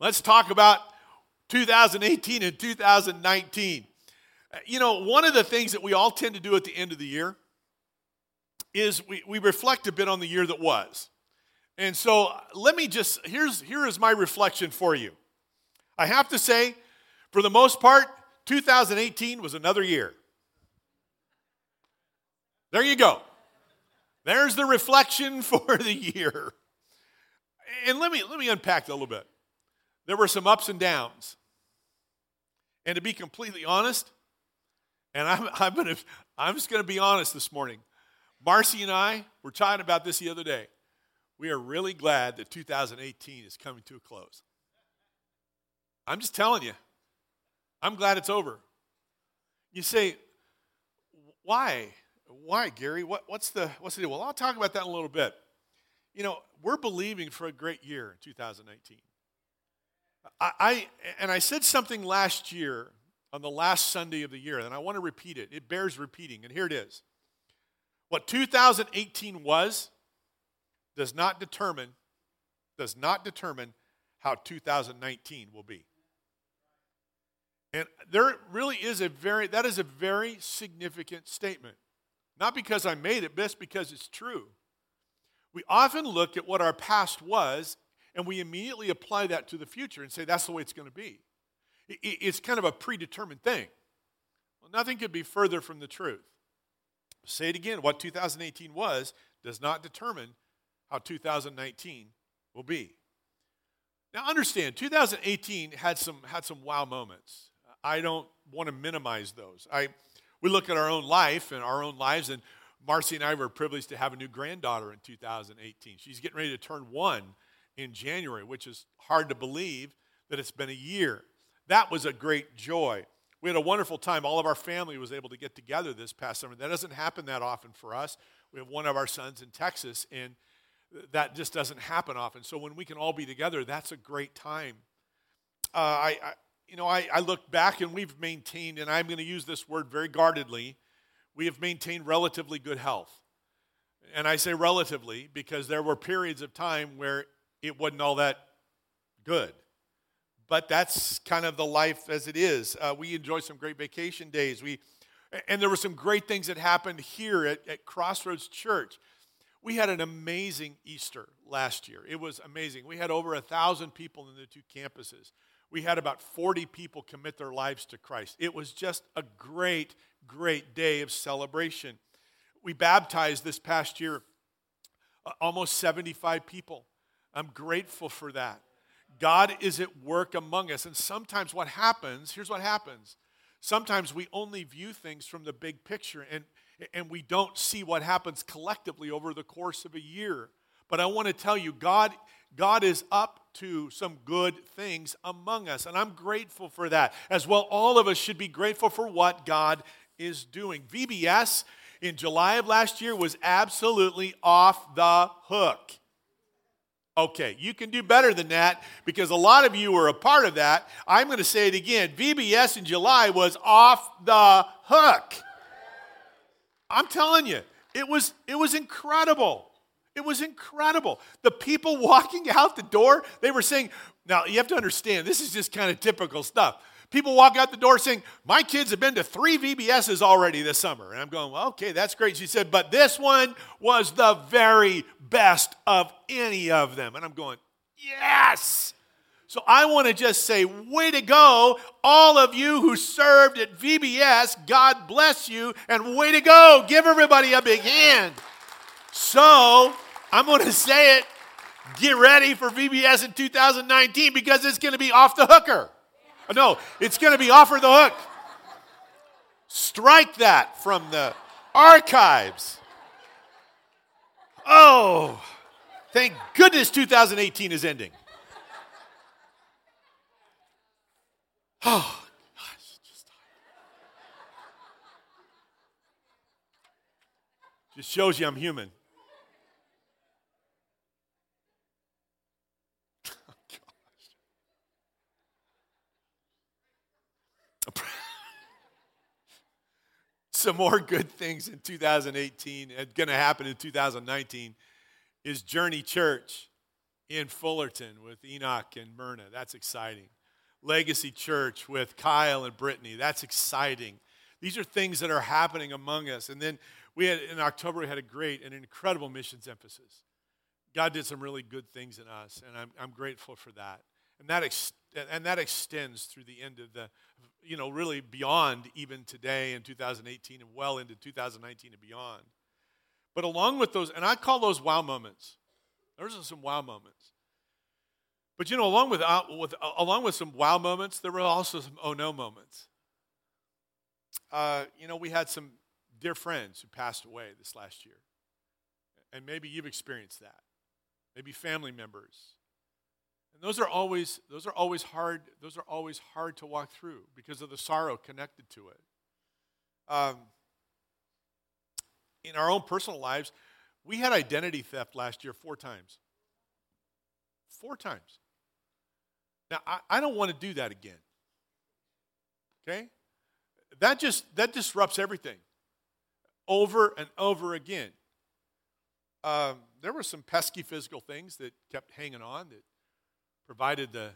Let's talk about 2018 and 2019. You know, one of the things that we all tend to do at the end of the year is we, we reflect a bit on the year that was. And so let me just, here's, here is my reflection for you. I have to say, for the most part, 2018 was another year. There you go. There's the reflection for the year. And let me, let me unpack that a little bit. There were some ups and downs. And to be completely honest, and I'm, I'm, gonna, I'm just going to be honest this morning. Marcy and I were talking about this the other day. We are really glad that 2018 is coming to a close. I'm just telling you, I'm glad it's over. You say, why? Why, Gary? What, what's, the, what's the deal? Well, I'll talk about that in a little bit. You know, we're believing for a great year in 2019. I, and I said something last year on the last Sunday of the year, and I want to repeat it. It bears repeating, and here it is. What 2018 was does not determine does not determine how 2019 will be. And there really is a very that is a very significant statement. Not because I made it, but because it's true. We often look at what our past was and we immediately apply that to the future and say that's the way it's going to be. It's kind of a predetermined thing. Well, nothing could be further from the truth. Say it again what 2018 was does not determine how 2019 will be. Now understand, 2018 had some had some wow moments. I don't want to minimize those. I we look at our own life and our own lives, and Marcy and I were privileged to have a new granddaughter in 2018. She's getting ready to turn one in January, which is hard to believe that it's been a year. That was a great joy. We had a wonderful time. All of our family was able to get together this past summer. That doesn't happen that often for us. We have one of our sons in Texas, and that just doesn't happen often. So when we can all be together, that's a great time. Uh, I, I, you know, I, I look back and we've maintained, and I'm going to use this word very guardedly. We have maintained relatively good health. And I say relatively because there were periods of time where it wasn't all that good. But that's kind of the life as it is. Uh, we enjoy some great vacation days. We, and there were some great things that happened here at, at Crossroads Church. We had an amazing Easter last year. It was amazing. We had over a thousand people in the two campuses. We had about 40 people commit their lives to Christ. It was just a great, great day of celebration. We baptized this past year uh, almost 75 people. I'm grateful for that. God is at work among us. And sometimes what happens, here's what happens. Sometimes we only view things from the big picture and, and we don't see what happens collectively over the course of a year. But I want to tell you, God, God is up to some good things among us. And I'm grateful for that. As well, all of us should be grateful for what God is doing. VBS in July of last year was absolutely off the hook. Okay, you can do better than that because a lot of you were a part of that. I'm going to say it again. VBS in July was off the hook. I'm telling you, it was, it was incredible. It was incredible. The people walking out the door, they were saying, now you have to understand, this is just kind of typical stuff. People walk out the door saying, My kids have been to three VBSs already this summer. And I'm going, Well, okay, that's great. She said, But this one was the very best of any of them. And I'm going, Yes. So I want to just say, way to go, all of you who served at VBS. God bless you, and way to go. Give everybody a big hand. So I'm going to say it. Get ready for VBS in 2019 because it's going to be off the hooker. Uh, no, it's going to be offer the hook. Strike that from the archives. Oh, thank goodness 2018 is ending. Oh, gosh, just, just shows you I'm human. Some more good things in 2018 and uh, going to happen in 2019 is Journey Church in Fullerton with Enoch and Myrna. That's exciting. Legacy Church with Kyle and Brittany. That's exciting. These are things that are happening among us. And then we had in October we had a great and incredible missions emphasis. God did some really good things in us, and I'm, I'm grateful for that. And that, ex- and that extends through the end of the, you know, really beyond even today in 2018 and well into 2019 and beyond. But along with those, and I call those wow moments. Those are some wow moments. But you know, along with, uh, with uh, along with some wow moments, there were also some oh no moments. Uh, you know, we had some dear friends who passed away this last year, and maybe you've experienced that. Maybe family members, and those are always those are always hard. Those are always hard to walk through because of the sorrow connected to it. Um, in our own personal lives, we had identity theft last year four times. Four times. Now, I, I don't want to do that again. Okay? That just that disrupts everything over and over again. Um, there were some pesky physical things that kept hanging on that provided the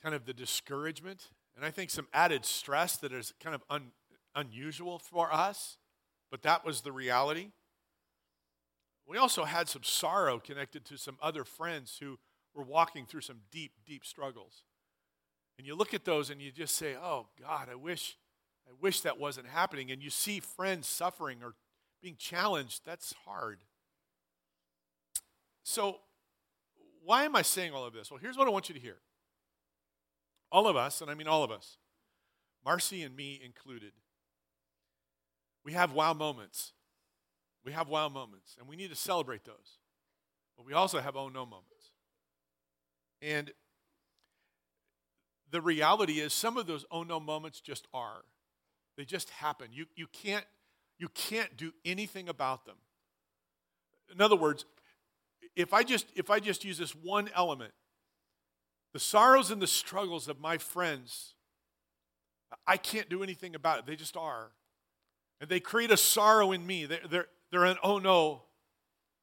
kind of the discouragement and I think some added stress that is kind of un, unusual for us, but that was the reality. We also had some sorrow connected to some other friends who were walking through some deep, deep struggles. And you look at those and you just say, "Oh God, I wish I wish that wasn't happening." And you see friends suffering or being challenged, that's hard. So, why am I saying all of this? Well, here's what I want you to hear. All of us, and I mean all of us, Marcy and me included, we have wow moments. We have wow moments, and we need to celebrate those. But we also have oh no moments. And the reality is, some of those oh no moments just are. They just happen. You, you, can't, you can't do anything about them. In other words, if I just if I just use this one element, the sorrows and the struggles of my friends, I can't do anything about it. They just are. And they create a sorrow in me. They're, they're, they're an oh no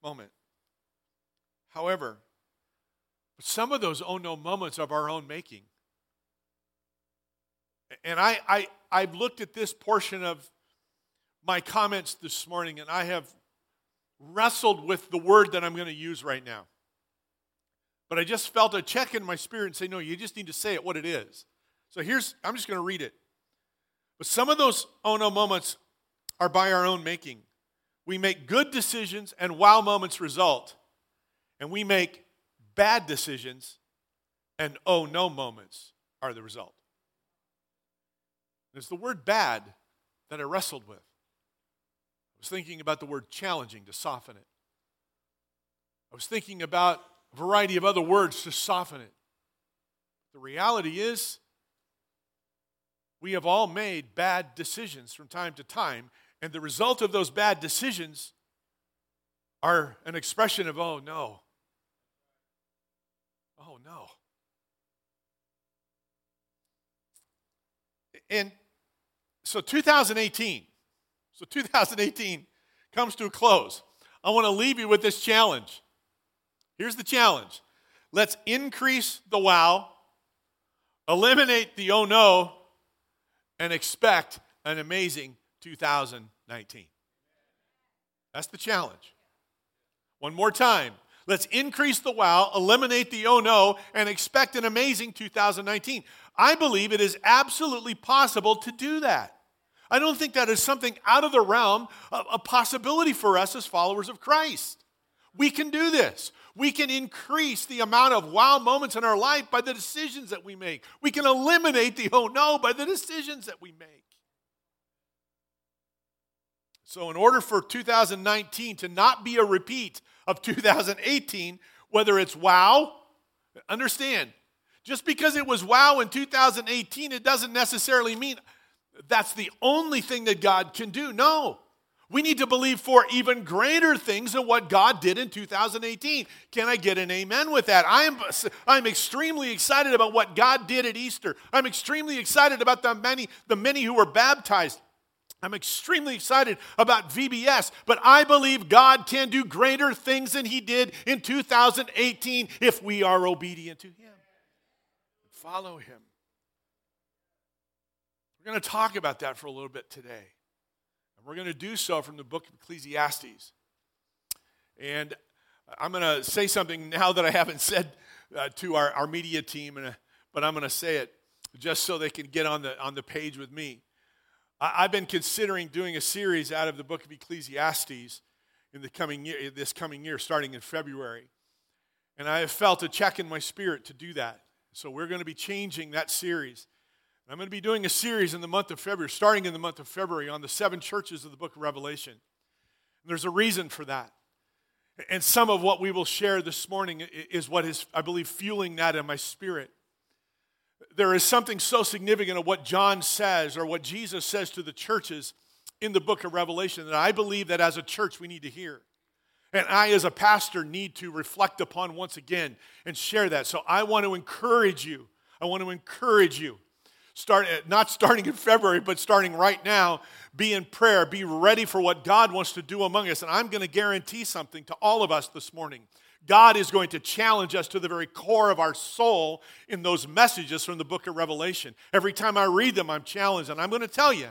moment. However, some of those oh no moments of our own making. And I, I, I've looked at this portion of my comments this morning and I have wrestled with the word that I'm going to use right now. But I just felt a check in my spirit and say, no, you just need to say it what it is. So here's, I'm just going to read it. But some of those oh no moments are by our own making. We make good decisions and wow moments result. And we make bad decisions and oh no moments are the result. It's the word bad that I wrestled with was thinking about the word challenging to soften it. I was thinking about a variety of other words to soften it. The reality is, we have all made bad decisions from time to time, and the result of those bad decisions are an expression of, oh no. Oh no. And so 2018 so 2018 comes to a close. I want to leave you with this challenge. Here's the challenge let's increase the wow, eliminate the oh no, and expect an amazing 2019. That's the challenge. One more time. Let's increase the wow, eliminate the oh no, and expect an amazing 2019. I believe it is absolutely possible to do that. I don't think that is something out of the realm of a possibility for us as followers of Christ. We can do this. We can increase the amount of wow moments in our life by the decisions that we make. We can eliminate the oh no by the decisions that we make. So, in order for 2019 to not be a repeat of 2018, whether it's wow, understand, just because it was wow in 2018, it doesn't necessarily mean that's the only thing that God can do. No. We need to believe for even greater things than what God did in 2018. Can I get an amen with that? I'm, I'm extremely excited about what God did at Easter. I'm extremely excited about the many, the many who were baptized. I'm extremely excited about VBS, but I believe God can do greater things than He did in 2018 if we are obedient to Him. Follow Him. We're going to talk about that for a little bit today. And we're going to do so from the book of Ecclesiastes. And I'm going to say something now that I haven't said uh, to our, our media team, and, uh, but I'm going to say it just so they can get on the, on the page with me. I, have been considering doing a series out of the book of Ecclesiastes in the coming year, this coming year, starting in February. And I have felt a check in my spirit to do that. So we're going to be changing that series. I'm going to be doing a series in the month of February, starting in the month of February, on the seven churches of the book of Revelation. And there's a reason for that. And some of what we will share this morning is what is, I believe, fueling that in my spirit. There is something so significant of what John says or what Jesus says to the churches in the book of Revelation that I believe that as a church we need to hear. And I, as a pastor, need to reflect upon once again and share that. So I want to encourage you. I want to encourage you start eh, not starting in February, but starting right now, be in prayer, be ready for what God wants to do among us. And I'm going to guarantee something to all of us this morning. God is going to challenge us to the very core of our soul in those messages from the book of Revelation. Every time I read them, I'm challenged. And I'm going to tell you,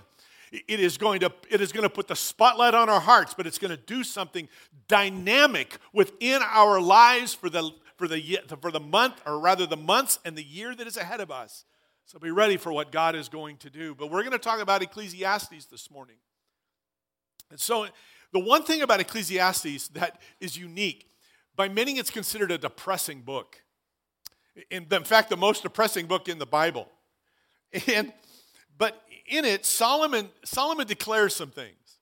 it is going to, it is going to put the spotlight on our hearts, but it's going to do something dynamic within our lives for the, for the, for the month, or rather the months and the year that is ahead of us. So be ready for what God is going to do. But we're going to talk about Ecclesiastes this morning. And so, the one thing about Ecclesiastes that is unique, by many it's considered a depressing book. In, fact, the most depressing book in the Bible. And, but in it, Solomon, Solomon declares some things.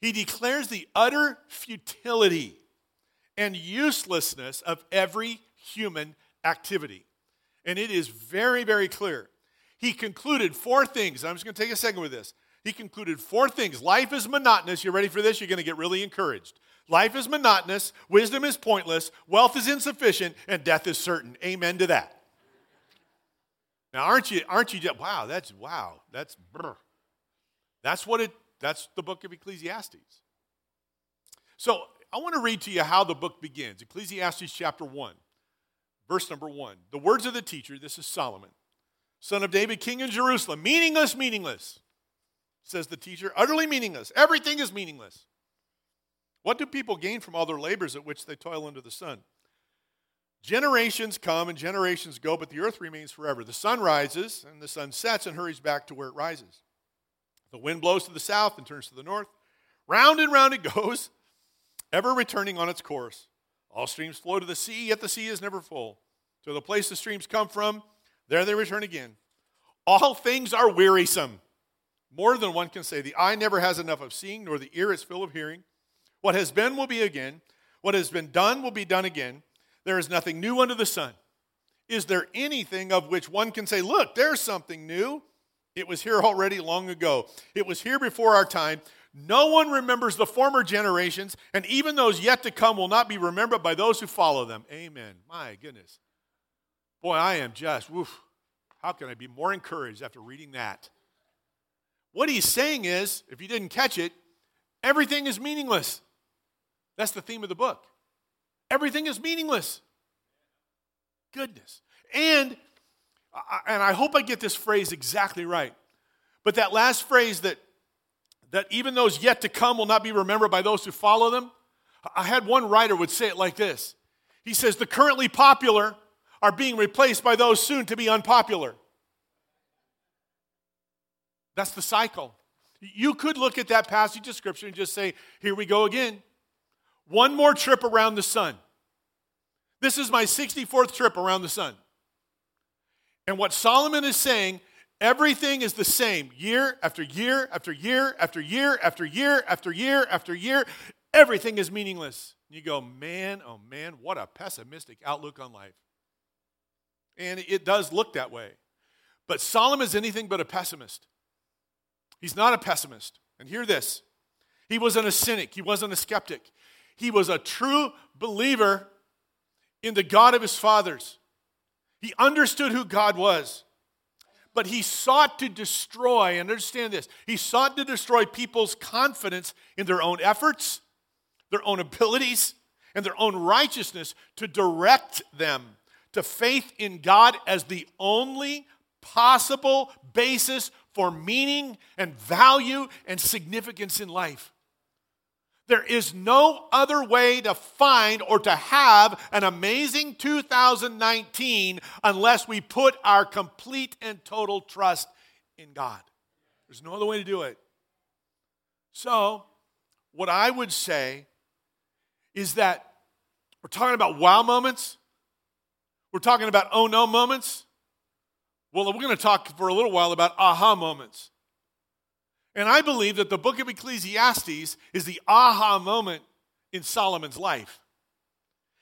He declares the utter futility and uselessness of every human activity. And it is very, very clear he concluded four things. I'm just going to take a second with this. He concluded four things. Life is monotonous. You ready for this? You're going to get really encouraged. Life is monotonous, wisdom is pointless, wealth is insufficient, and death is certain. Amen to that. Now, aren't you, aren't you just, wow, that's, wow, that's, brr. that's what it, that's the book of Ecclesiastes. So I want to read to you how the book begins. Ecclesiastes chapter 1, verse number 1. The words of the teacher, this is Solomon son of David, king in Jerusalem. Meaningless, meaningless, says the teacher. Utterly meaningless. Everything is meaningless. What do people gain from all their labors at which they toil under the sun? Generations come and generations go, but the earth remains forever. The sun rises and the sun sets and hurries back to where it rises. The wind blows to the south and turns to the north. Round and round it goes, ever returning on its course. All streams flow to the sea, yet the sea is never full. To the place the streams come from, there they return again. All things are wearisome. More than one can say. The eye never has enough of seeing, nor the ear is full of hearing. What has been will be again. What has been done will be done again. There is nothing new under the sun. Is there anything of which one can say, Look, there's something new? It was here already long ago. It was here before our time. No one remembers the former generations, and even those yet to come will not be remembered by those who follow them. Amen. My goodness. Boy, I am just, woof, how can I be more encouraged after reading that? What he's saying is, if you didn't catch it, everything is meaningless. That's the theme of the book. Everything is meaningless. Goodness. And and I hope I get this phrase exactly right. But that last phrase that that even those yet to come will not be remembered by those who follow them. I had one writer would say it like this. He says the currently popular are being replaced by those soon to be unpopular. That's the cycle. You could look at that passage of scripture and just say, here we go again. One more trip around the sun. This is my 64th trip around the sun. And what Solomon is saying, everything is the same year after year after year after year after year after year after year. Everything is meaningless. You go, man, oh man, what a pessimistic outlook on life. And it does look that way. But Solomon is anything but a pessimist. He's not a pessimist. And hear this he wasn't a cynic, he wasn't a skeptic. He was a true believer in the God of his fathers. He understood who God was. but he sought to destroy, and understand this, he sought to destroy people's confidence in their own efforts, their own abilities, and their own righteousness to direct them to faith in God as the only possible basis for meaning and value and significance in life. There is no other way to find or to have an amazing 2019 unless we put our complete and total trust in God. There's no other way to do it. So, what I would say is that we're talking about wow moments, we're talking about oh no moments. Well, we're going to talk for a little while about aha moments. And I believe that the book of Ecclesiastes is the aha moment in Solomon's life.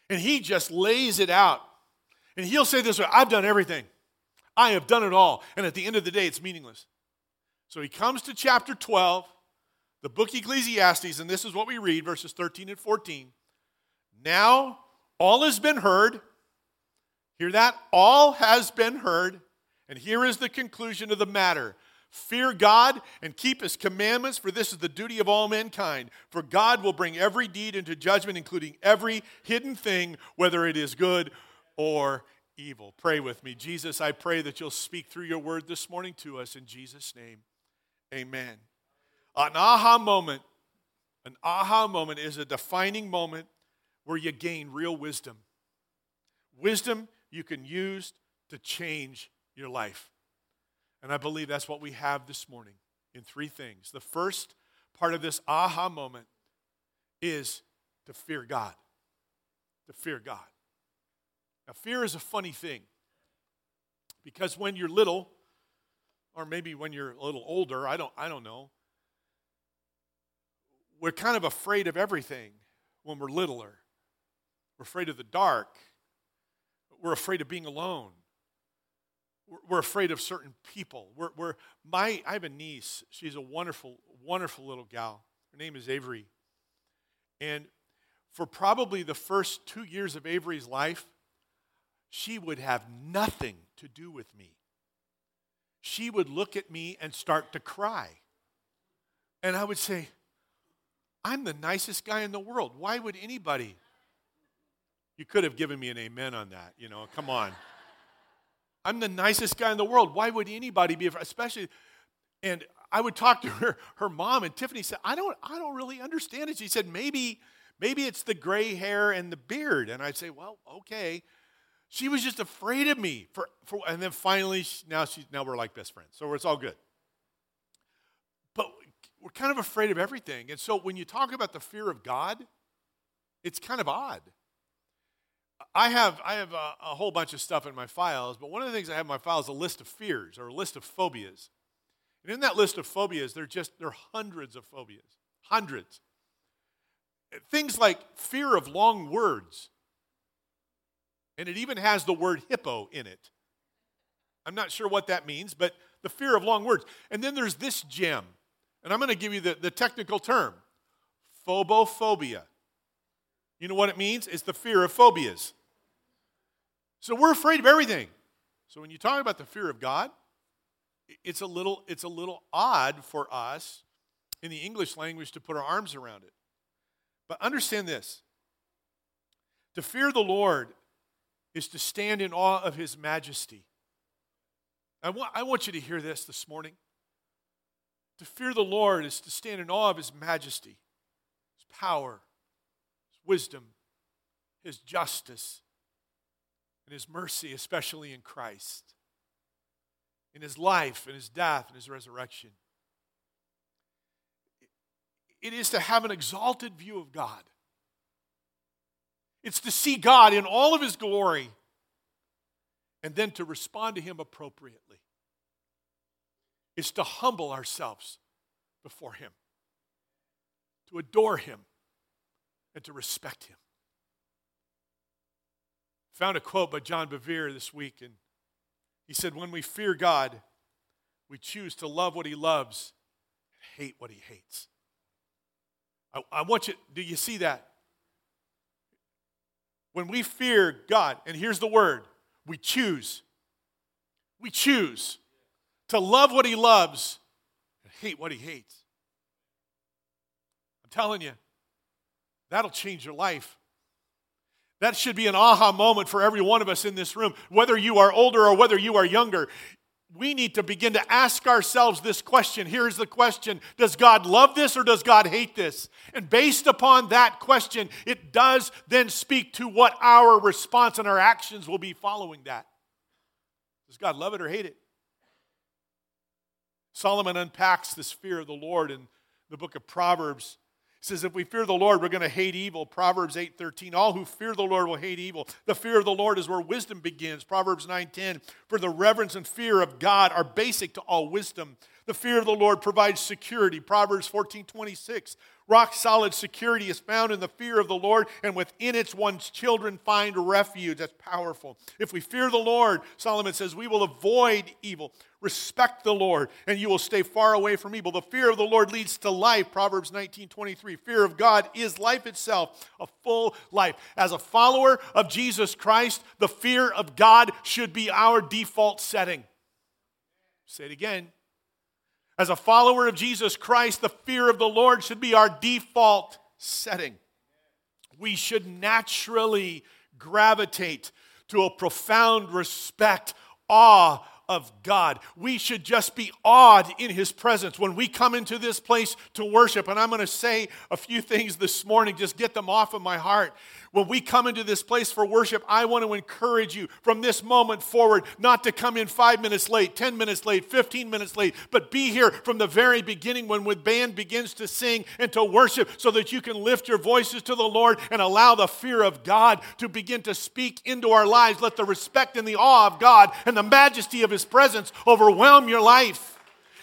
And he just lays it out. And he'll say this way I've done everything, I have done it all. And at the end of the day, it's meaningless. So he comes to chapter 12, the book Ecclesiastes, and this is what we read verses 13 and 14. Now all has been heard. Hear that? All has been heard. And here is the conclusion of the matter Fear God and keep his commandments, for this is the duty of all mankind. For God will bring every deed into judgment, including every hidden thing, whether it is good or evil. Pray with me. Jesus, I pray that you'll speak through your word this morning to us in Jesus' name. Amen. An aha moment, an aha moment is a defining moment where you gain real wisdom. Wisdom you can use to change your life. And I believe that's what we have this morning in three things. The first part of this aha moment is to fear God. To fear God. Now, fear is a funny thing because when you're little, or maybe when you're a little older, I don't, I don't know, we're kind of afraid of everything when we're littler. We're afraid of the dark. We're afraid of being alone we're afraid of certain people. We're, we're, my, I have a niece. She's a wonderful, wonderful little gal. Her name is Avery. And for probably the first two years of Avery's life, she would have nothing to do with me. She would look at me and start to cry. And I would say, I'm the nicest guy in the world. Why would anybody? You could have given me an amen on that, you know, come on. I'm the nicest guy in the world. Why would anybody be, especially, and I would talk to her, her mom, and Tiffany said, I don't, I don't really understand it. She said, maybe, maybe it's the gray hair and the beard. And I'd say, well, okay. She was just afraid of me. For, for, and then finally, now, she, now we're like best friends. So it's all good. But we're kind of afraid of everything. And so when you talk about the fear of God, it's kind of odd. I have, I have a, a, whole bunch of stuff in my files, but one of the things I have in my files is a list of fears or a list of phobias. And in that list of phobias, there just there are hundreds of phobias, hundreds. Things like fear of long words, and it even has the word hippo in it. I'm not sure what that means, but the fear of long words. And then there's this gem, and I'm going to give you the, the technical term phobophobia. You know what it means? It's the fear of phobias. So we're afraid of everything. So when you talk about the fear of God, it's a little, it's a little odd for us in the English language to put our arms around it. But understand this to fear the Lord is to stand in awe of his majesty. I want, I want you to hear this this morning. To fear the Lord is to stand in awe of his majesty, his power, his wisdom, His justice, His mercy, especially in Christ, in His life, in His death, and His resurrection. It is to have an exalted view of God. It's to see God in all of His glory and then to respond to Him appropriately. It's to humble ourselves before Him, to adore Him, and to respect him. Found a quote by John Bevere this week, and he said, When we fear God, we choose to love what he loves and hate what he hates. I, I want you, do you see that? When we fear God, and here's the word we choose. We choose. to love what he loves and hate what he hates. I'm telling you, that'll change your life. That should be an aha moment for every one of us in this room, whether you are older or whether you are younger. We need to begin to ask ourselves this question. Here's the question Does God love this or does God hate this? And based upon that question, it does then speak to what our response and our actions will be following that. Does God love it or hate it? Solomon unpacks this fear of the Lord in the book of Proverbs he says, if we fear the Lord, we're going to hate evil. Proverbs 8:13. All who fear the Lord will hate evil. The fear of the Lord is where wisdom begins. Proverbs 9:10. For the reverence and fear of God are basic to all wisdom. The fear of the Lord provides security. Proverbs 14:26. Rock solid security is found in the fear of the Lord, and within it one's children find refuge. That's powerful. If we fear the Lord, Solomon says, we will avoid evil. Respect the Lord, and you will stay far away from evil. The fear of the Lord leads to life. Proverbs 19 23. Fear of God is life itself, a full life. As a follower of Jesus Christ, the fear of God should be our default setting. Say it again. As a follower of Jesus Christ, the fear of the Lord should be our default setting. We should naturally gravitate to a profound respect, awe, of God. We should just be awed in His presence when we come into this place to worship. And I'm going to say a few things this morning, just get them off of my heart. When we come into this place for worship, I want to encourage you from this moment forward not to come in five minutes late, 10 minutes late, 15 minutes late, but be here from the very beginning when the band begins to sing and to worship so that you can lift your voices to the Lord and allow the fear of God to begin to speak into our lives. Let the respect and the awe of God and the majesty of His presence overwhelm your life.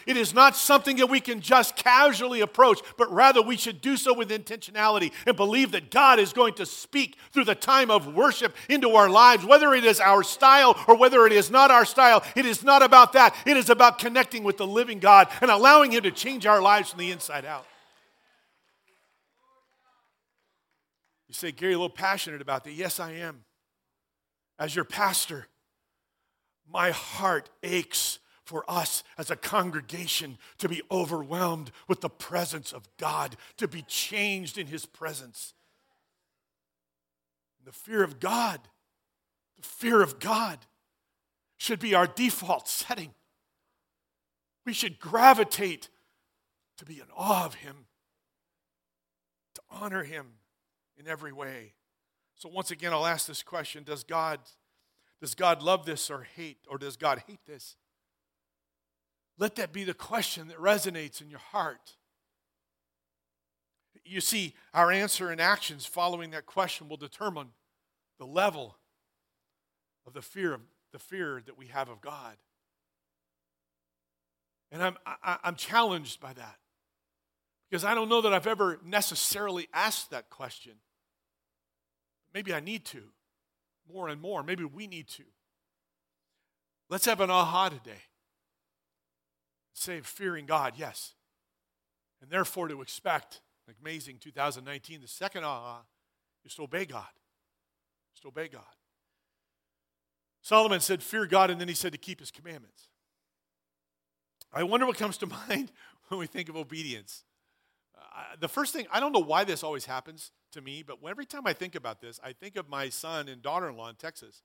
It is not something that we can just casually approach, but rather we should do so with intentionality and believe that God is going to speak through the time of worship into our lives, whether it is our style or whether it is not our style. It is not about that. It is about connecting with the living God and allowing Him to change our lives from the inside out. You say, Gary, a little passionate about that. Yes, I am. As your pastor, my heart aches for us as a congregation to be overwhelmed with the presence of God, to be changed in His presence. The fear of God, the fear of God should be our default setting. We should gravitate to be in awe of Him, to honor Him in every way. So, once again, I'll ask this question Does God, does God love this or hate, or does God hate this? Let that be the question that resonates in your heart. You see, our answer and actions following that question will determine the level of the fear of the fear that we have of God. And I'm, I, am i am challenged by that because I don't know that I've ever necessarily asked that question. Maybe I need to more and more. Maybe we need to. Let's have an aha today say fearing God, yes. And therefore to expect, amazing 2019, the second aha is to obey God. Just obey God. Solomon said, Fear God, and then he said to keep his commandments. I wonder what comes to mind when we think of obedience. Uh, the first thing, I don't know why this always happens to me, but every time I think about this, I think of my son and daughter in law in Texas.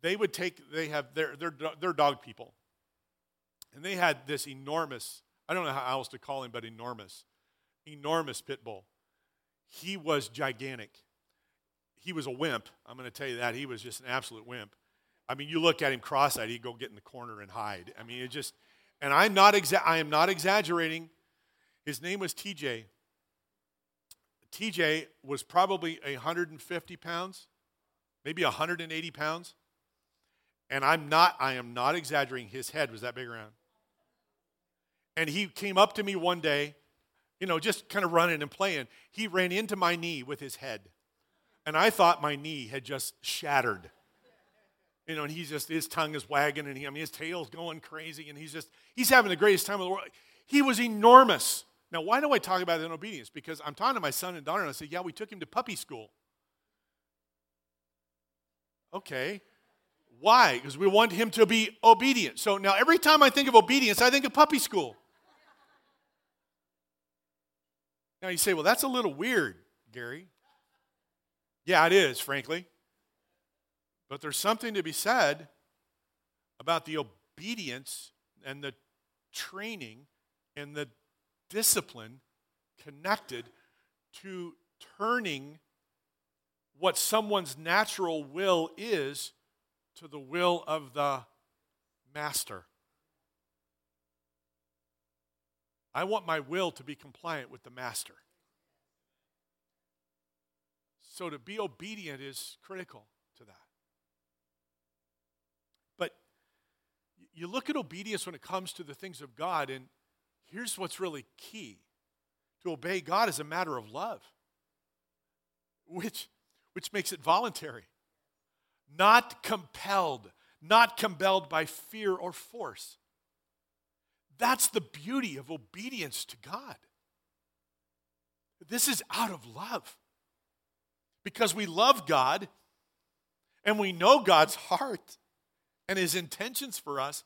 They would take, they have, they're, they're, they're dog people. And they had this enormous, I don't know how else to call him, but enormous, enormous pit bull. He was gigantic. He was a wimp. I'm going to tell you that. He was just an absolute wimp. I mean, you look at him cross-eyed, he'd go get in the corner and hide. I mean, it just, and I'm not exa- I am not exaggerating. His name was TJ. TJ was probably 150 pounds, maybe 180 pounds. And I'm not, I am not exaggerating. His head was that big around. And he came up to me one day, you know, just kind of running and playing. He ran into my knee with his head. And I thought my knee had just shattered. You know, and he's just, his tongue is wagging and he, I mean, his tail's going crazy and he's just, he's having the greatest time of the world. He was enormous. Now, why do I talk about obedience? Because I'm talking to my son and daughter and I said, yeah, we took him to puppy school. Okay. Why? Because we want him to be obedient. So now every time I think of obedience, I think of puppy school. Now you say, well, that's a little weird, Gary. Yeah, it is, frankly. But there's something to be said about the obedience and the training and the discipline connected to turning what someone's natural will is to the will of the master. I want my will to be compliant with the master. So to be obedient is critical to that. But you look at obedience when it comes to the things of God, and here's what's really key to obey God is a matter of love, which, which makes it voluntary, not compelled, not compelled by fear or force. That's the beauty of obedience to God. This is out of love. Because we love God and we know God's heart and his intentions for us,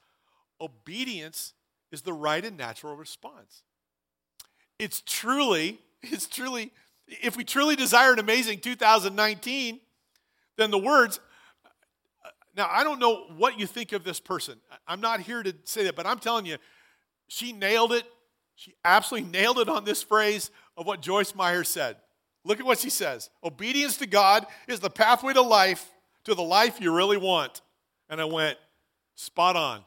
obedience is the right and natural response. It's truly, it's truly, if we truly desire an amazing 2019, then the words, uh, now I don't know what you think of this person. I'm not here to say that, but I'm telling you, she nailed it. She absolutely nailed it on this phrase of what Joyce Meyer said. Look at what she says Obedience to God is the pathway to life, to the life you really want. And I went, spot on.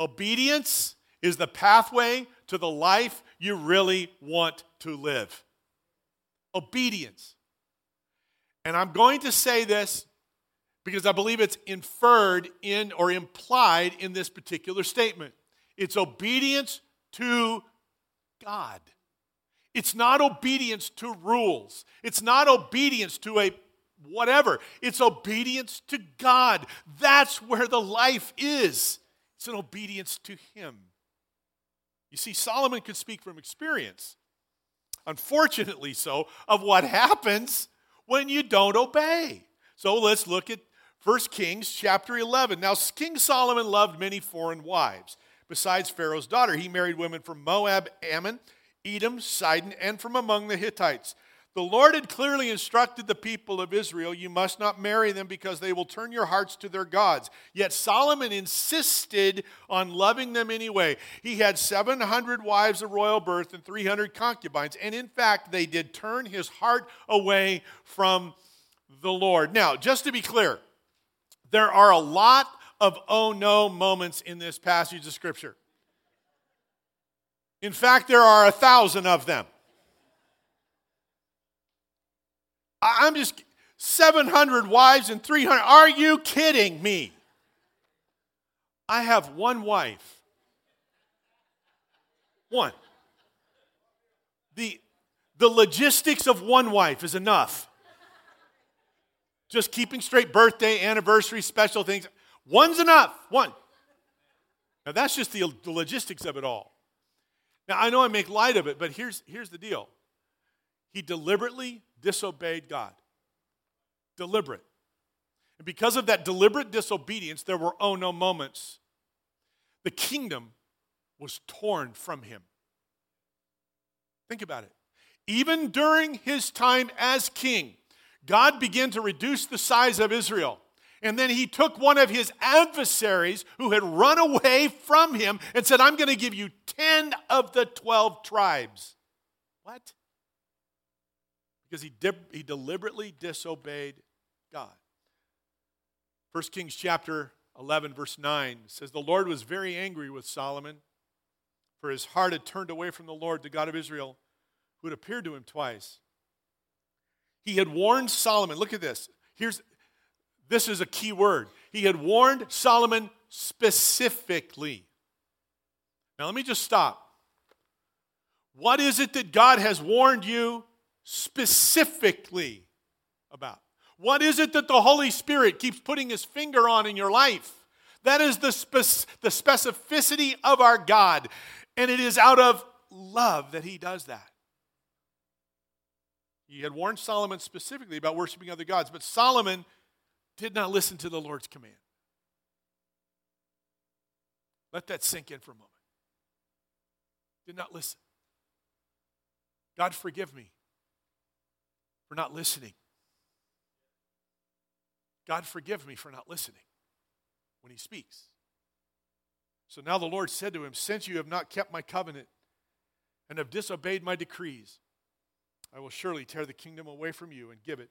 Obedience is the pathway to the life you really want to live. Obedience. And I'm going to say this because I believe it's inferred in or implied in this particular statement. It's obedience to God. It's not obedience to rules. It's not obedience to a whatever. It's obedience to God. That's where the life is. It's an obedience to Him. You see, Solomon could speak from experience, unfortunately, so, of what happens when you don't obey. So let's look at 1 Kings chapter 11. Now, King Solomon loved many foreign wives. Besides Pharaoh's daughter, he married women from Moab, Ammon, Edom, Sidon, and from among the Hittites. The Lord had clearly instructed the people of Israel, You must not marry them because they will turn your hearts to their gods. Yet Solomon insisted on loving them anyway. He had 700 wives of royal birth and 300 concubines, and in fact, they did turn his heart away from the Lord. Now, just to be clear, there are a lot of oh no moments in this passage of Scripture. In fact, there are a thousand of them. I'm just 700 wives and 300. Are you kidding me? I have one wife. One. The, the logistics of one wife is enough. Just keeping straight birthday, anniversary, special things. One's enough. One. Now that's just the, the logistics of it all. Now I know I make light of it, but here's, here's the deal. He deliberately disobeyed God. Deliberate. And because of that deliberate disobedience, there were oh no moments. The kingdom was torn from him. Think about it. Even during his time as king, God began to reduce the size of Israel. And then he took one of his adversaries who had run away from him and said, I'm going to give you 10 of the 12 tribes. What? because he, de- he deliberately disobeyed God. 1 Kings chapter 11, verse 9 says, The Lord was very angry with Solomon, for his heart had turned away from the Lord, the God of Israel, who had appeared to him twice. He had warned Solomon, look at this. Here's this is a key word. He had warned Solomon specifically. Now let me just stop. What is it that God has warned you specifically about? What is it that the Holy Spirit keeps putting his finger on in your life? That is the, spe- the specificity of our God. And it is out of love that he does that. He had warned Solomon specifically about worshiping other gods, but Solomon did not listen to the Lord's command. Let that sink in for a moment. Did not listen. God, forgive me for not listening. God, forgive me for not listening when He speaks. So now the Lord said to him, Since you have not kept my covenant and have disobeyed my decrees, I will surely tear the kingdom away from you and give it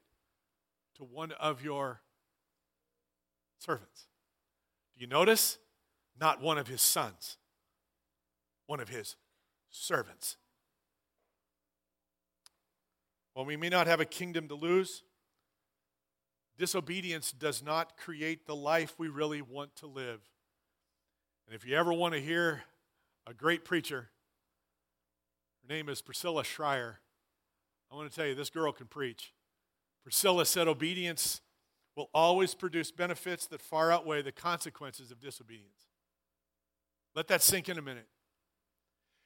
to one of your servants. Do you notice? Not one of his sons, one of his servants. While we may not have a kingdom to lose, disobedience does not create the life we really want to live. And if you ever want to hear a great preacher, her name is Priscilla Shirer. I want to tell you, this girl can preach. Priscilla said, Obedience will always produce benefits that far outweigh the consequences of disobedience. Let that sink in a minute.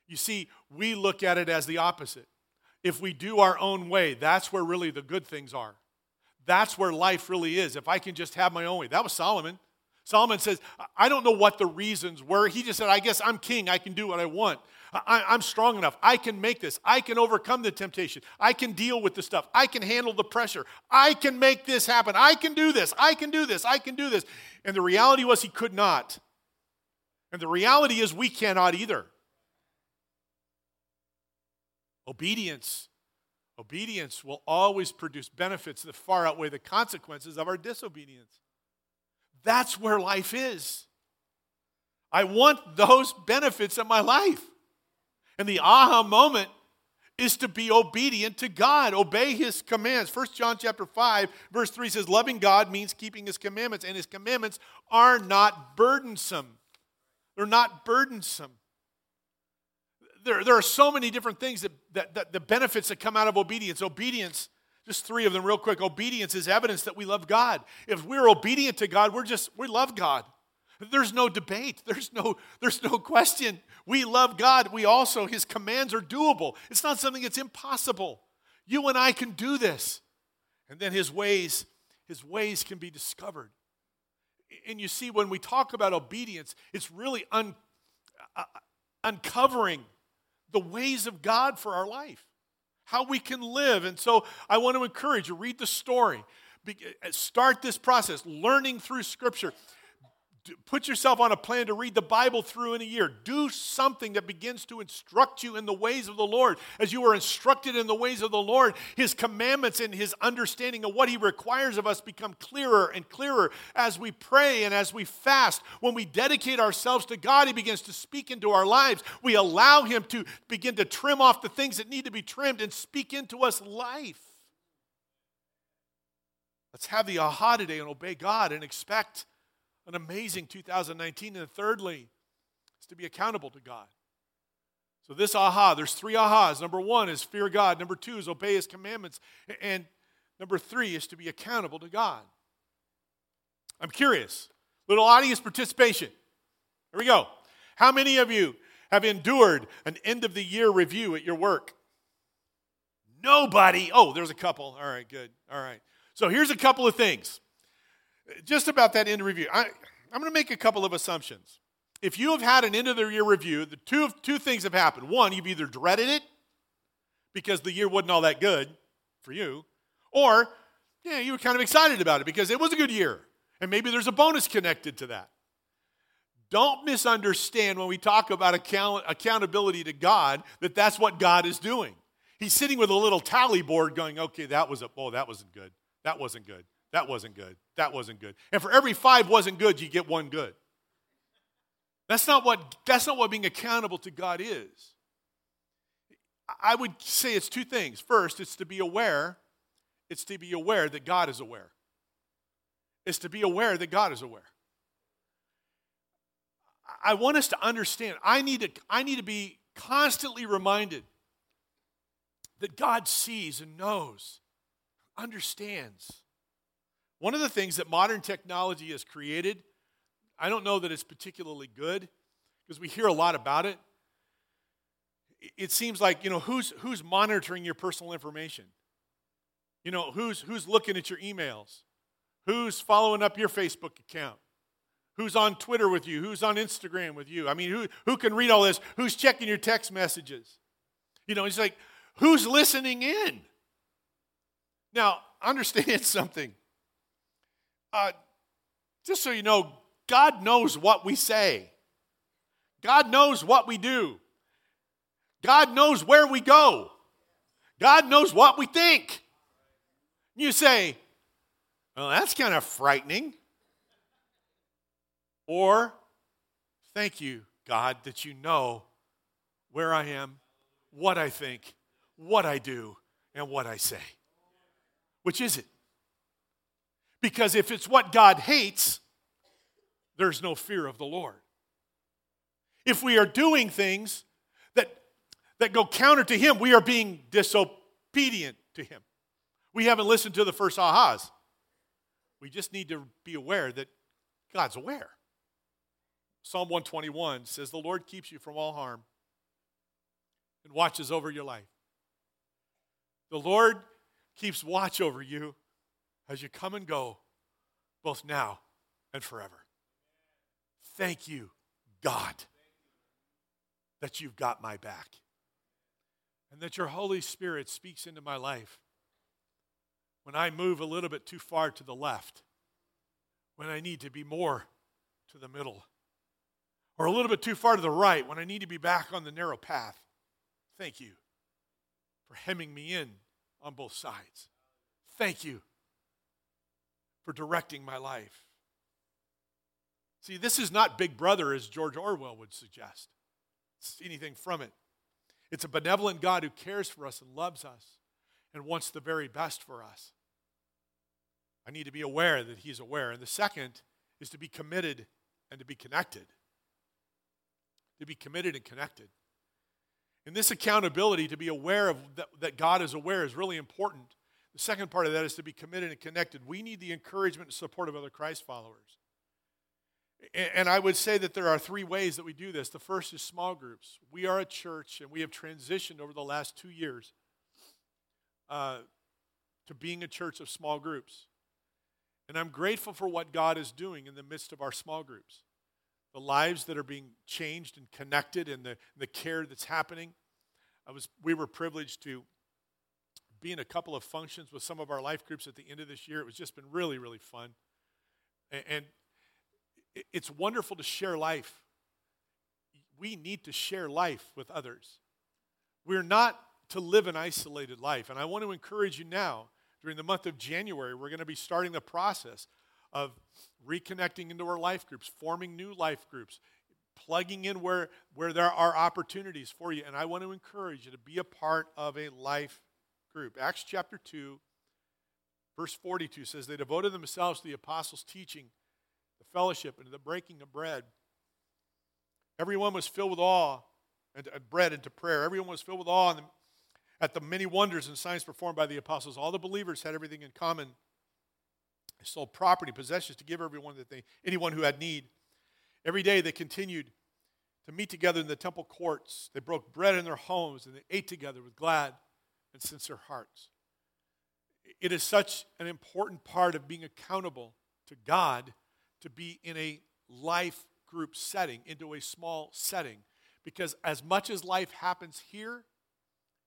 You see, we look at it as the opposite. If we do our own way, that's where really the good things are. That's where life really is. If I can just have my own way. That was Solomon. Solomon says, I don't know what the reasons were. He just said, I guess I'm king. I can do what I want. I, am strong enough. I can make this. I can overcome the temptation. I can deal with the stuff. I can handle the pressure. I can make this happen. I can do this. I can do this. I can do this. And the reality was he could not. And the reality is we cannot either. Obedience. Obedience will always produce benefits that far outweigh the consequences of our disobedience. That's where life is. I want those benefits in my life. And the aha moment is to be obedient to God, obey his commands. First John chapter 5 verse 3 says loving God means keeping his commandments and his commandments are not burdensome. They're not burdensome. There, there are so many different things that, that, that the benefits that come out of obedience. Obedience just three of them, real quick. Obedience is evidence that we love God. If we're obedient to God, we're just, we love God. There's no debate. There's no, there's no question. We love God. We also, His commands are doable. It's not something that's impossible. You and I can do this. And then His ways, His ways can be discovered. And you see, when we talk about obedience, it's really un, uh, uncovering the ways of God for our life how we can live. And so I want to encourage you read the story, uh, start this process, learning through Scripture. Put yourself on a plan to read the Bible through in a year. Do something that begins to instruct you in the ways of the Lord. As you are instructed in the ways of the Lord, His commandments and His understanding of what He requires of us become clearer and clearer as we pray and as we fast. When we dedicate ourselves to God, He begins to speak into our lives. We allow Him to begin to trim off the things that need to be trimmed and speak into us life. Let's have the aha today and obey God and expect an amazing 2019. And thirdly, is to be accountable to God. So, this aha, there's three ahas. Number one is fear God. Number two is obey his commandments. And number three is to be accountable to God. I'm curious. Little audience participation. Here we go. How many of you have endured an end of the year review at your work? Nobody. Oh, there's a couple. All right, good. All right. So here's a couple of things just about that end of review, I, I'm going to make a couple of assumptions. If you have had an end of the year review, the two, two things have happened. One, you've either dreaded it because the year wasn't all that good for you, or yeah, you were kind of excited about it because it was a good year. And maybe there's a bonus connected to that. Don't misunderstand when we talk about account, accountability to God that that's what God is doing. He's sitting with a little tally board going, okay, that was a, oh, that wasn't good. That wasn't good. That wasn't good. That wasn't good. And for every five wasn't good, you get one good. That's not what, that's not what being accountable to God is. I would say it's two things. First, it's to be aware. It's to be aware that God is aware. It's to be aware that God is aware. I want us to understand. I need to, I need to be constantly reminded that God sees and knows, understands one of the things that modern technology has created, I don't know that it's particularly good because we hear a lot about it. It seems like, you know, who's, who's monitoring your personal information? You know, who's, who's looking at your emails? Who's following up your Facebook account? Who's on Twitter with you? Who's on Instagram with you? I mean, who, who can read all this? Who's checking your text messages? You know, it's like, who's listening in? Now, understand something. Uh, just so you know, God knows what we say, God knows what we do, God knows where we go, God knows what we think. You say, well, that's kind of frightening. Or, thank you, God, that you know where I am, what I think, what I do, and what I say. Which is it? Because if it's what God hates, there's no fear of the Lord. If we are doing things that, that go counter to Him, we are being disobedient to Him. We haven't listened to the first ahas. We just need to be aware that God's aware. Psalm 121 says, The Lord keeps you from all harm and watches over your life. The Lord keeps watch over you as you come and go, both now and forever. Thank you, God, that you've got my back and that your Holy Spirit speaks into my life when I move a little bit too far to the left, when I need to be more to the middle, or a little bit too far to the right, when I need to be back on the narrow path. Thank you for hemming me in on both sides. Thank you for directing my life. See, this is not Big Brother as George Orwell would suggest. See anything from it. It's a benevolent God who cares for us and loves us and wants the very best for us. I need to be aware that He's aware. And the second is to be committed and to be connected. To be committed and connected. And this accountability, to be aware of that, that God is aware, is really important. The second part of that is to be committed and connected. We need the encouragement and support of other Christ followers. And I would say that there are three ways that we do this. The first is small groups. We are a church, and we have transitioned over the last two years uh, to being a church of small groups. And I'm grateful for what God is doing in the midst of our small groups. The lives that are being changed and connected, and the, the care that's happening. I was, we were privileged to be in a couple of functions with some of our life groups at the end of this year. It was just been really, really fun. And, and it's wonderful to share life. We need to share life with others. We're not to live an isolated life. And I want to encourage you now, during the month of January, we're going to be starting the process of reconnecting into our life groups, forming new life groups, plugging in where, where there are opportunities for you. And I want to encourage you to be a part of a life group. Acts chapter 2, verse 42 says, They devoted themselves to the apostles' teaching the fellowship and the breaking of bread. Everyone was filled with awe and bread and to prayer. Everyone was filled with awe at the many wonders and signs performed by the apostles. All the believers had everything in common. They sold property, possessions to give everyone that they, anyone who had need. Every day they continued to meet together in the temple courts. They broke bread in their homes and they ate together with glad and sincere hearts. It is such an important part of being accountable to God to be in a life group setting, into a small setting. Because as much as life happens here,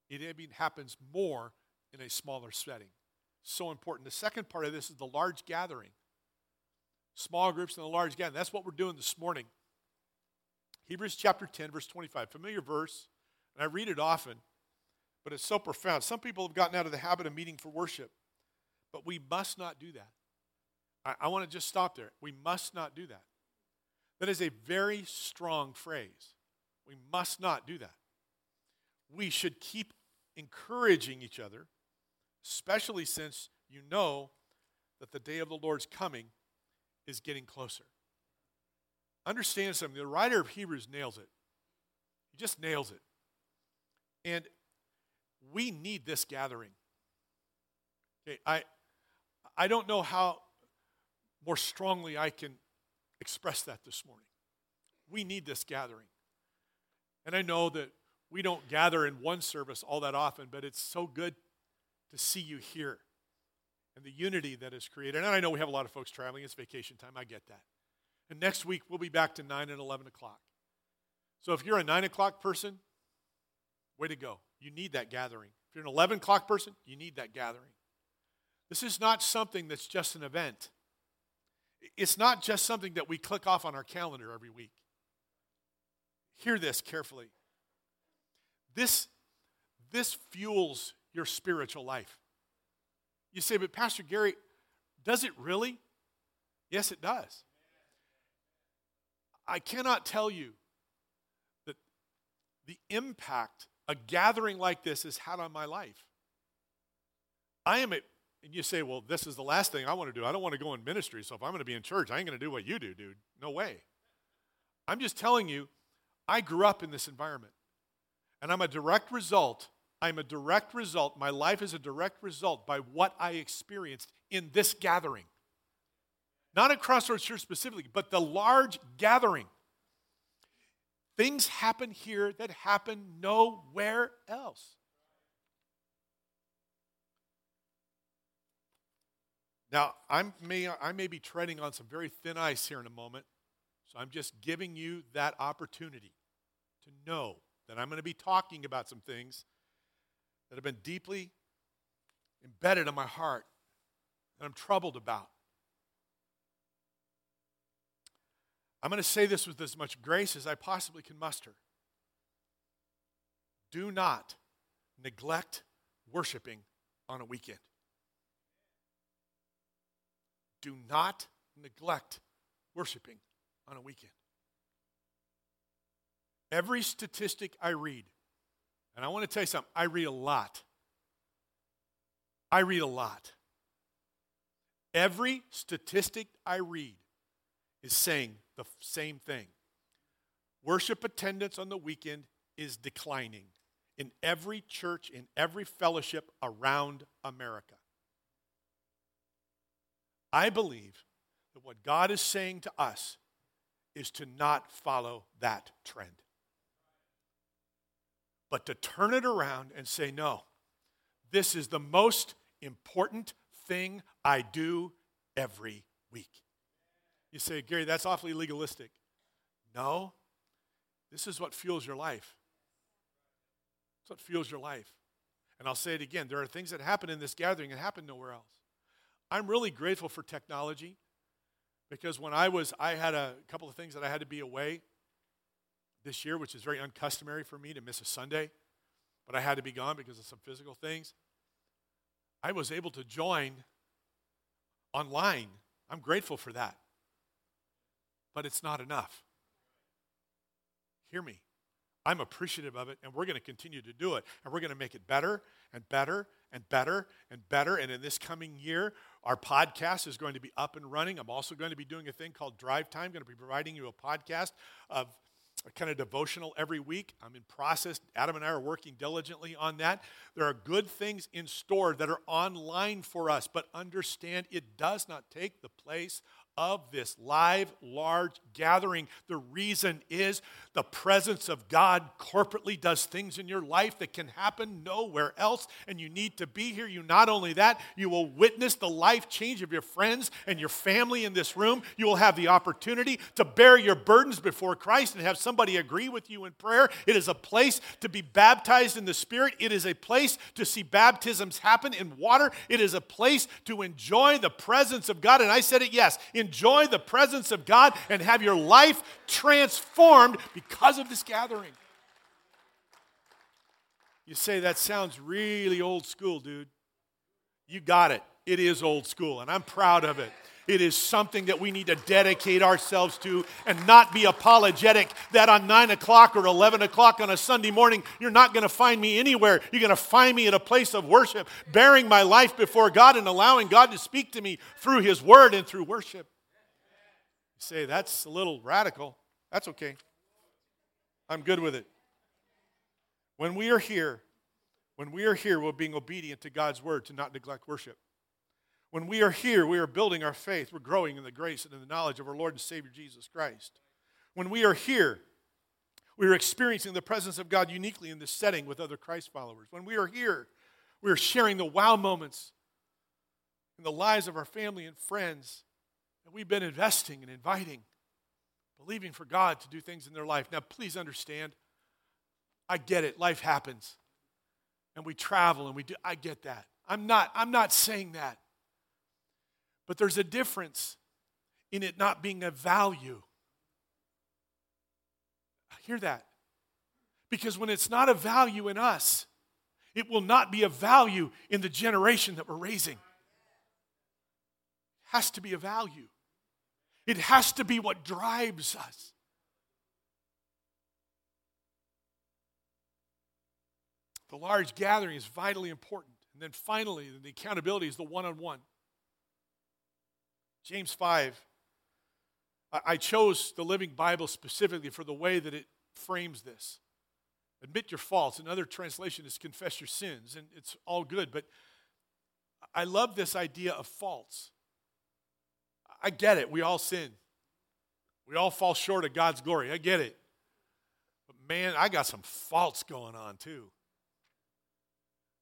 it happens more in a smaller setting. So important. The second part of this is the large gathering. Small groups and the large gathering. That's what we're doing this morning. Hebrews chapter 10, verse 25. Familiar verse, and I read it often, but it's so profound. Some people have gotten out of the habit of meeting for worship, but we must not do that. I, I want to just stop there. We must not do that. That is a very strong phrase. We must not do that. We should keep encouraging each other, especially since you know that the day of the Lord's coming is getting closer. Understand something. The writer of Hebrews nails it. He just nails it. And we need this gathering. Okay, I I don't know how more strongly I can express that this morning. We need this gathering. And I know that we don't gather in one service all that often, but it's so good to see you here. and the unity that is created. And I know we have a lot of folks traveling, it's vacation time, I get that. And next week, we'll be back to 9 and 11 o'clock. So if you're a 9 o'clock person, way to go. You need that gathering. If you're an 11 o'clock person, you need that gathering. This is not something that's just an event. It's not just something that we click off on our calendar every week. Hear this carefully. This, this fuels your spiritual life. You say, but Pastor Gary, does it really? Yes, it does. I cannot tell you that the impact a gathering like this has had on my life. I am a, and you say, well, this is the last thing I want to do. I don't want to go in ministry, so if I'm going to be in church, I ain't going to do what you do, dude. No way. I'm just telling you, I grew up in this environment. And I'm a direct result. I'm a direct result. My life is a direct result by what I experienced in this gathering. Not at Crossroads Church specifically, but the large gathering. Things happen here that happen nowhere else. Now, I'm, may, I may be treading on some very thin ice here in a moment, so I'm just giving you that opportunity to know that I'm going to be talking about some things that have been deeply embedded in my heart that I'm troubled about. I'm going to say this with as much grace as I possibly can muster. Do not neglect worshiping on a weekend. Do not neglect worshiping on a weekend. Every statistic I read, and I want to tell you something, I read a lot. I read a lot. Every statistic I read is saying the same thing. Worship attendance on the weekend is declining in every church, in every fellowship around America. I believe that what God is saying to us is to not follow that trend, but to turn it around and say, no, this is the most important thing I do every week. You say, Gary, that's awfully legalistic. No, this is what fuels your life. It's what fuels your life. And I'll say it again there are things that happen in this gathering that happen nowhere else. I'm really grateful for technology because when I was, I had a couple of things that I had to be away this year, which is very uncustomary for me to miss a Sunday, but I had to be gone because of some physical things. I was able to join online. I'm grateful for that but it's not enough. Hear me. I'm appreciative of it, and we're going to continue to do it. And we're going to make it better and better and better and better. And in this coming year, our podcast is going to be up and running. I'm also going to be doing a thing called Drive Time. I'm going to be providing you a podcast of a kind of devotional every week. I'm in process. Adam and I are working diligently on that. There are good things in store that are online for us, but understand it does not take the place of this live, large gathering. The reason is the presence of God corporately does things in your life that can happen nowhere else, and you need to be here. You not only that, you will witness the life change of your friends and your family in this room. You will have the opportunity to bear your burdens before Christ and have somebody agree with you in prayer. It is a place to be baptized in the Spirit, it is a place to see baptisms happen in water, it is a place to enjoy the presence of God. And I said it, yes. In enjoy the presence of God and have your life transformed because of this gathering. You say, that sounds really old school, dude. You got it. It is old school, and I'm proud of it. It is something that we need to dedicate ourselves to and not be apologetic that on 9 o'clock or 11 o'clock on a Sunday morning, you're not going to find me anywhere. You're going to find me at a place of worship, bearing my life before God and allowing God to speak to me through His Word and through worship. Say, that's a little radical. That's okay. I'm good with it. When we are here, when we are here, we're being obedient to God's word to not neglect worship. When we are here, we are building our faith. We're growing in the grace and in the knowledge of our Lord and Savior Jesus Christ. When we are here, we are experiencing the presence of God uniquely in this setting with other Christ followers. When we are here, we are sharing the wow moments in the lives of our family and friends that we've been investing and inviting, believing for God to do things in their life. Now, please understand, I get it. Life happens. And we travel and we do. I get that. I'm not, I'm not saying that. But there's a difference in it not being a value. I Hear that. Because when it's not a value in us, it will not be a value in the generation that we're raising. It has to be a value. It has to be what drives us. The large gathering is vitally important. And then finally, the accountability is the one on one. James 5. I chose the Living Bible specifically for the way that it frames this. Admit your faults. Another translation is confess your sins, and it's all good. But I love this idea of faults. I get it. We all sin. We all fall short of God's glory. I get it. But man, I got some faults going on too.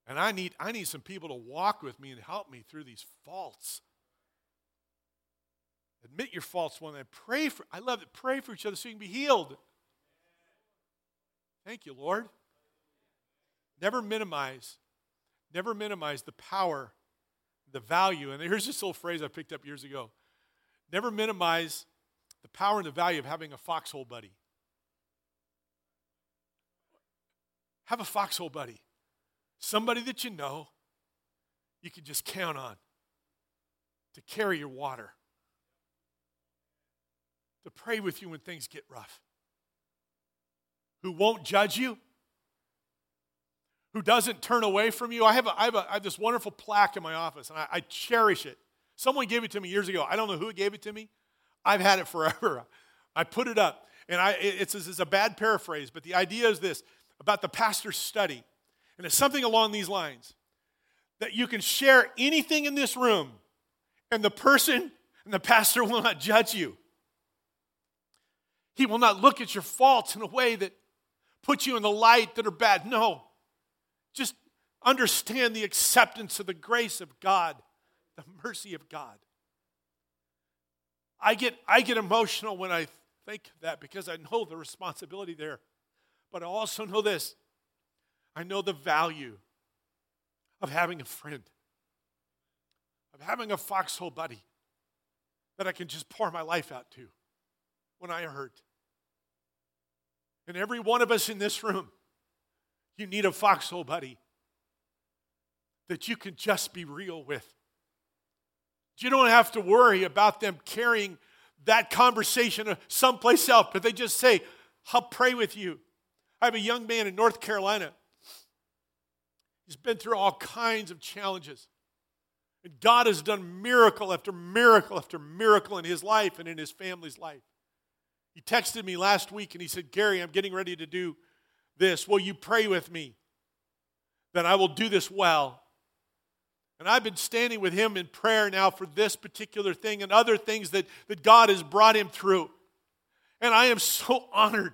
And I need, I need some people to walk with me and help me through these faults. Admit your faults one I pray for. I love it. Pray for each other so you can be healed. Thank you, Lord. Never minimize, never minimize the power, the value. And here's this little phrase I picked up years ago. Never minimize the power and the value of having a foxhole buddy. Have a foxhole buddy. Somebody that you know you can just count on to carry your water, to pray with you when things get rough, who won't judge you, who doesn't turn away from you. I have, a, I have, a, I have this wonderful plaque in my office, and I, I cherish it. Someone gave it to me years ago. I don't know who gave it to me. I've had it forever. I put it up, and I, it's, it's a bad paraphrase, but the idea is this about the pastor's study. And it's something along these lines that you can share anything in this room, and the person and the pastor will not judge you. He will not look at your faults in a way that puts you in the light that are bad. No. Just understand the acceptance of the grace of God, the mercy of God. I get, I get emotional when I think that because I know the responsibility there. But I also know this I know the value of having a friend, of having a foxhole buddy that I can just pour my life out to when I hurt. And every one of us in this room, you need a foxhole buddy that you can just be real with. You don't have to worry about them carrying that conversation someplace else, but they just say, I'll pray with you. I have a young man in North Carolina. He's been through all kinds of challenges. And God has done miracle after miracle after miracle in his life and in his family's life. He texted me last week and he said, Gary, I'm getting ready to do this. Will you pray with me that I will do this well? And I've been standing with him in prayer now for this particular thing and other things that, that God has brought him through. And I am so honored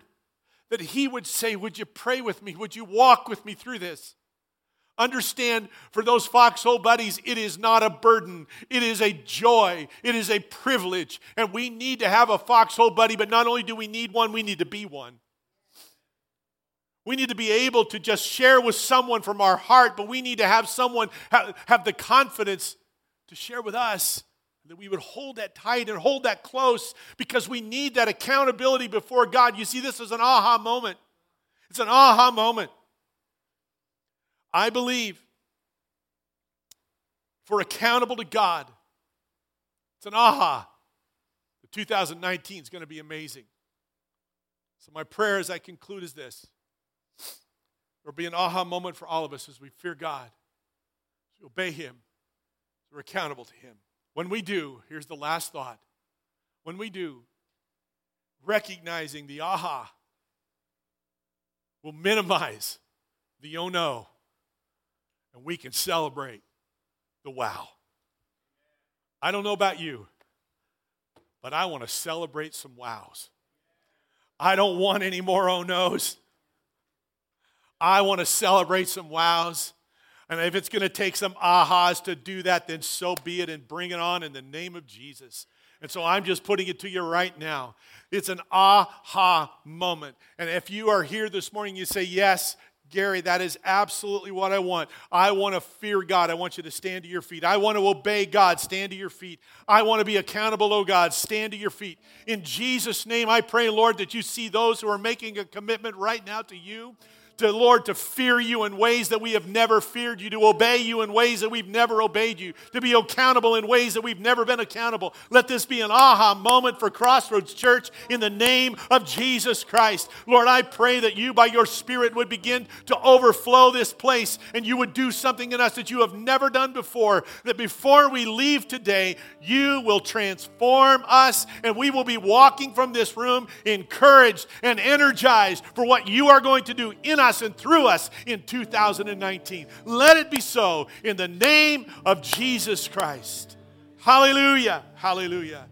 that he would say, Would you pray with me? Would you walk with me through this? Understand for those foxhole buddies, it is not a burden. It is a joy. It is a privilege. And we need to have a foxhole buddy, but not only do we need one, we need to be one. We need to be able to just share with someone from our heart, but we need to have someone have, the confidence to share with us that we would hold that tight and hold that close because we need that accountability before God. You see, this is an aha moment. It's an aha moment. I believe for accountable to God, it's an aha. The 2019 is going to be amazing. So, my prayer as I conclude is this There'll be an aha moment for all of us as we fear God, as we obey Him, as we're accountable to Him. When we do, here's the last thought. When we do, recognizing the aha will minimize the oh no, and we can celebrate the wow. I don't know about you, but I want to celebrate some wows. I don't want any more oh no's. I want to celebrate some wows. And if it's going to take some ahas to do that, then so be it and bring it on in the name of Jesus. And so I'm just putting it to you right now. It's an aha moment. And if you are here this morning, you say, Yes, Gary, that is absolutely what I want. I want to fear God. I want you to stand to your feet. I want to obey God. Stand to your feet. I want to be accountable, oh God. Stand to your feet. In Jesus' name, I pray, Lord, that you see those who are making a commitment right now to you to Lord to fear you in ways that we have never feared you, to obey you in ways that we've never obeyed you, to be accountable in ways that we've never been accountable. Let this be an aha moment for Crossroads Church in the name of Jesus Christ. Lord, I pray that you by your spirit would begin to overflow this place and you would do something in us that you have never done before. That before we leave today, you will transform us and we will be walking from this room encouraged and energized for what you are going to do in us us and through us in 2019. Let it be so in the name of Jesus Christ. Hallelujah. Hallelujah.